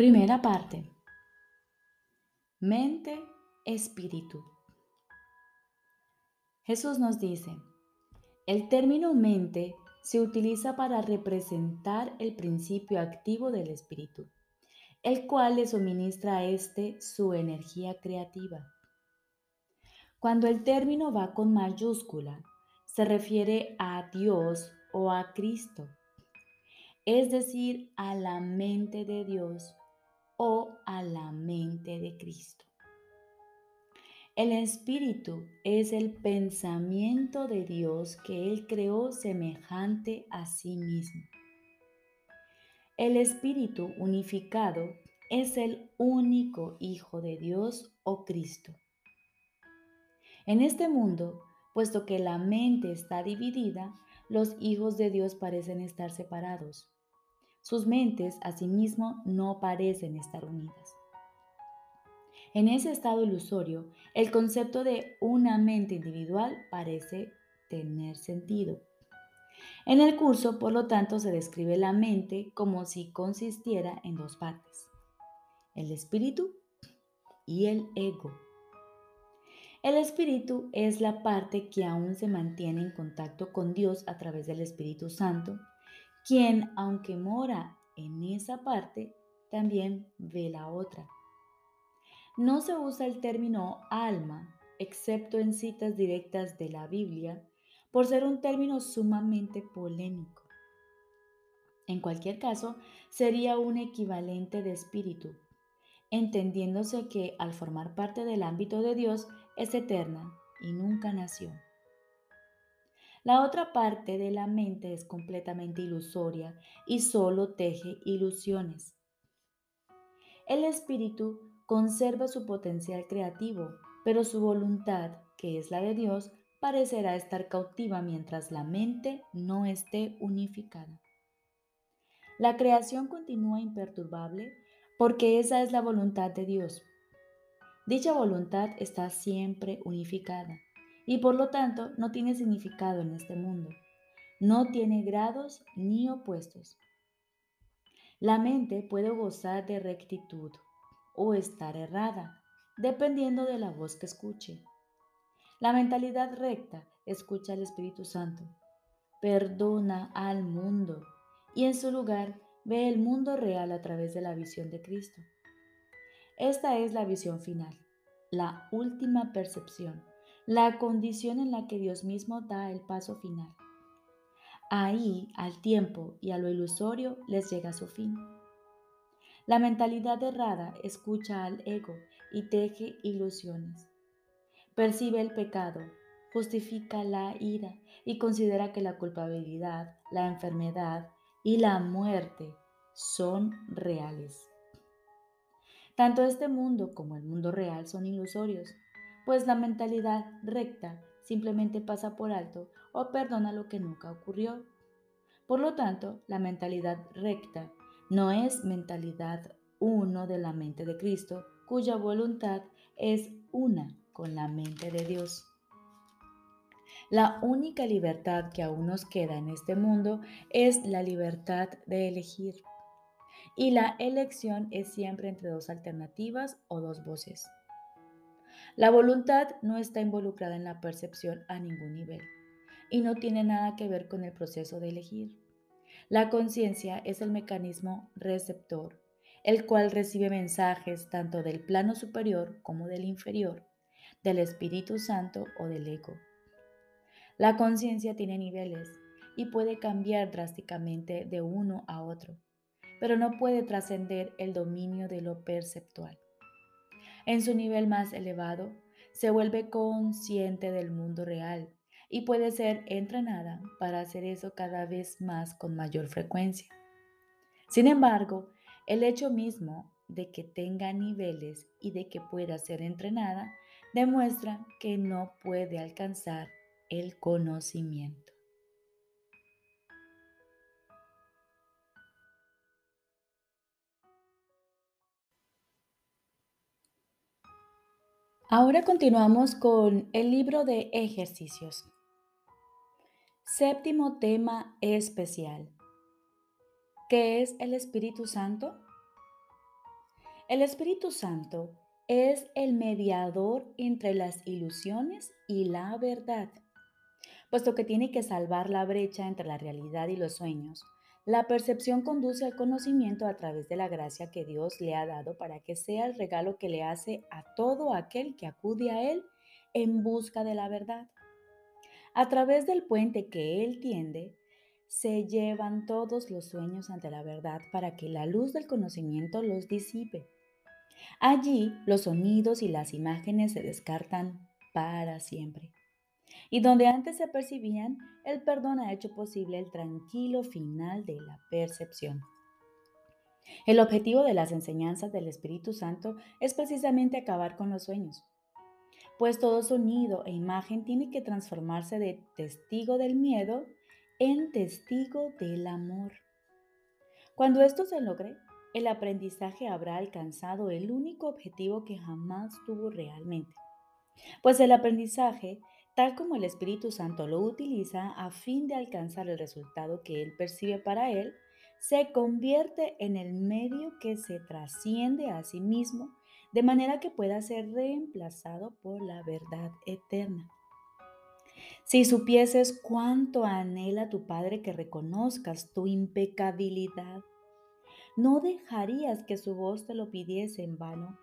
Primera parte. Mente, espíritu. Jesús nos dice, el término mente se utiliza para representar el principio activo del espíritu, el cual le suministra a éste su energía creativa. Cuando el término va con mayúscula, se refiere a Dios o a Cristo, es decir, a la mente de Dios o a la mente de Cristo. El espíritu es el pensamiento de Dios que Él creó semejante a sí mismo. El espíritu unificado es el único Hijo de Dios o Cristo. En este mundo, puesto que la mente está dividida, los hijos de Dios parecen estar separados. Sus mentes, asimismo, no parecen estar unidas. En ese estado ilusorio, el concepto de una mente individual parece tener sentido. En el curso, por lo tanto, se describe la mente como si consistiera en dos partes, el espíritu y el ego. El espíritu es la parte que aún se mantiene en contacto con Dios a través del Espíritu Santo, quien, aunque mora en esa parte, también ve la otra. No se usa el término alma, excepto en citas directas de la Biblia, por ser un término sumamente polémico. En cualquier caso, sería un equivalente de espíritu, entendiéndose que al formar parte del ámbito de Dios es eterna y nunca nació. La otra parte de la mente es completamente ilusoria y solo teje ilusiones. El espíritu conserva su potencial creativo, pero su voluntad, que es la de Dios, parecerá estar cautiva mientras la mente no esté unificada. La creación continúa imperturbable porque esa es la voluntad de Dios. Dicha voluntad está siempre unificada y por lo tanto no tiene significado en este mundo. No tiene grados ni opuestos. La mente puede gozar de rectitud o estar errada, dependiendo de la voz que escuche. La mentalidad recta escucha al Espíritu Santo, perdona al mundo y en su lugar ve el mundo real a través de la visión de Cristo. Esta es la visión final, la última percepción, la condición en la que Dios mismo da el paso final. Ahí, al tiempo y a lo ilusorio, les llega su fin. La mentalidad errada escucha al ego y teje ilusiones. Percibe el pecado, justifica la ira y considera que la culpabilidad, la enfermedad y la muerte son reales. Tanto este mundo como el mundo real son ilusorios, pues la mentalidad recta simplemente pasa por alto o perdona lo que nunca ocurrió. Por lo tanto, la mentalidad recta no es mentalidad uno de la mente de Cristo, cuya voluntad es una con la mente de Dios. La única libertad que aún nos queda en este mundo es la libertad de elegir. Y la elección es siempre entre dos alternativas o dos voces. La voluntad no está involucrada en la percepción a ningún nivel y no tiene nada que ver con el proceso de elegir. La conciencia es el mecanismo receptor, el cual recibe mensajes tanto del plano superior como del inferior, del Espíritu Santo o del ego. La conciencia tiene niveles y puede cambiar drásticamente de uno a otro, pero no puede trascender el dominio de lo perceptual. En su nivel más elevado, se vuelve consciente del mundo real y puede ser entrenada para hacer eso cada vez más con mayor frecuencia. Sin embargo, el hecho mismo de que tenga niveles y de que pueda ser entrenada demuestra que no puede alcanzar el conocimiento. Ahora continuamos con el libro de ejercicios. Séptimo tema especial. ¿Qué es el Espíritu Santo? El Espíritu Santo es el mediador entre las ilusiones y la verdad, puesto que tiene que salvar la brecha entre la realidad y los sueños. La percepción conduce al conocimiento a través de la gracia que Dios le ha dado para que sea el regalo que le hace a todo aquel que acude a Él en busca de la verdad. A través del puente que Él tiende, se llevan todos los sueños ante la verdad para que la luz del conocimiento los disipe. Allí los sonidos y las imágenes se descartan para siempre. Y donde antes se percibían, el perdón ha hecho posible el tranquilo final de la percepción. El objetivo de las enseñanzas del Espíritu Santo es precisamente acabar con los sueños, pues todo sonido e imagen tiene que transformarse de testigo del miedo en testigo del amor. Cuando esto se logre, el aprendizaje habrá alcanzado el único objetivo que jamás tuvo realmente. Pues el aprendizaje, tal como el Espíritu Santo lo utiliza a fin de alcanzar el resultado que él percibe para él, se convierte en el medio que se trasciende a sí mismo de manera que pueda ser reemplazado por la verdad eterna. Si supieses cuánto anhela tu Padre que reconozcas tu impecabilidad, no dejarías que su voz te lo pidiese en vano,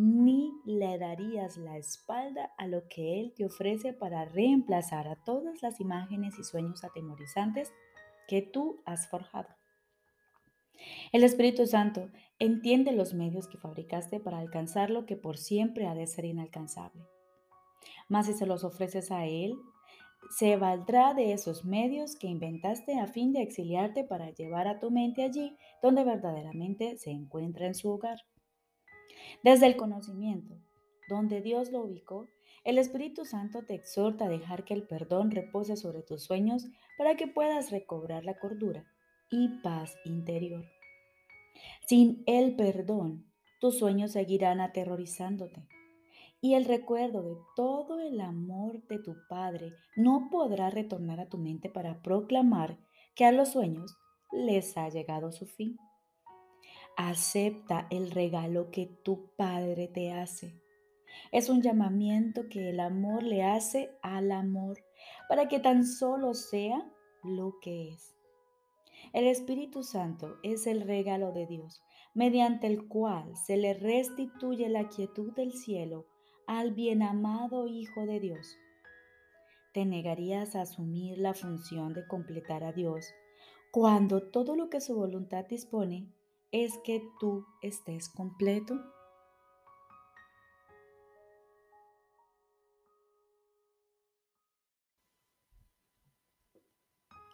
ni le darías la espalda a lo que Él te ofrece para reemplazar a todas las imágenes y sueños atemorizantes que tú has forjado. El Espíritu Santo entiende los medios que fabricaste para alcanzar lo que por siempre ha de ser inalcanzable. Mas si se los ofreces a Él, se valdrá de esos medios que inventaste a fin de exiliarte para llevar a tu mente allí donde verdaderamente se encuentra en su hogar. Desde el conocimiento, donde Dios lo ubicó, el Espíritu Santo te exhorta a dejar que el perdón repose sobre tus sueños para que puedas recobrar la cordura y paz interior. Sin el perdón, tus sueños seguirán aterrorizándote y el recuerdo de todo el amor de tu Padre no podrá retornar a tu mente para proclamar que a los sueños les ha llegado su fin. Acepta el regalo que tu Padre te hace. Es un llamamiento que el amor le hace al amor para que tan solo sea lo que es. El Espíritu Santo es el regalo de Dios, mediante el cual se le restituye la quietud del cielo al bien amado Hijo de Dios. ¿Te negarías a asumir la función de completar a Dios cuando todo lo que su voluntad dispone es que tú estés completo?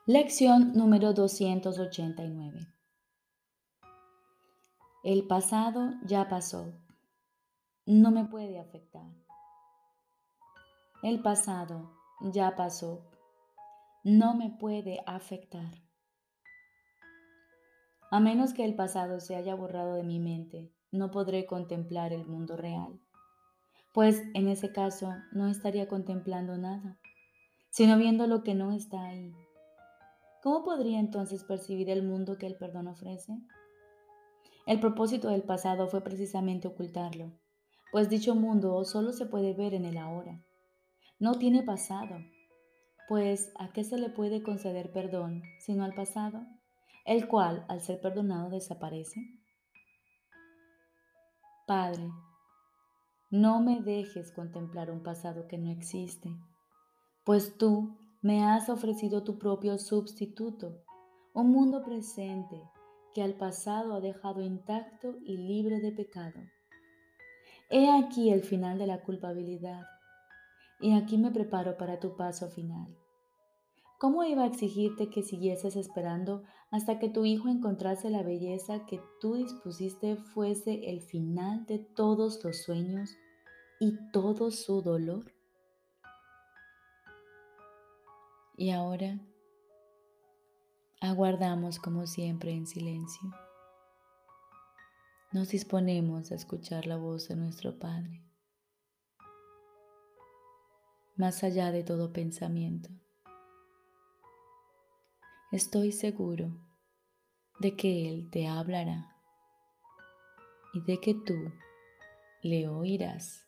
Lección número 289. El pasado ya pasó no me puede afectar. El pasado ya pasó. No me puede afectar. A menos que el pasado se haya borrado de mi mente, no podré contemplar el mundo real, pues en ese caso no estaría contemplando nada, sino viendo lo que no está ahí. ¿Cómo podría entonces percibir el mundo que el perdón ofrece? El propósito del pasado fue precisamente ocultarlo pues dicho mundo solo se puede ver en el ahora. No tiene pasado, pues ¿a qué se le puede conceder perdón sino al pasado, el cual al ser perdonado desaparece? Padre, no me dejes contemplar un pasado que no existe, pues tú me has ofrecido tu propio sustituto, un mundo presente que al pasado ha dejado intacto y libre de pecado. He aquí el final de la culpabilidad, y aquí me preparo para tu paso final. ¿Cómo iba a exigirte que siguieses esperando hasta que tu hijo encontrase la belleza que tú dispusiste fuese el final de todos los sueños y todo su dolor? Y ahora aguardamos como siempre en silencio nos disponemos a escuchar la voz de nuestro Padre, más allá de todo pensamiento. Estoy seguro de que Él te hablará y de que tú le oirás.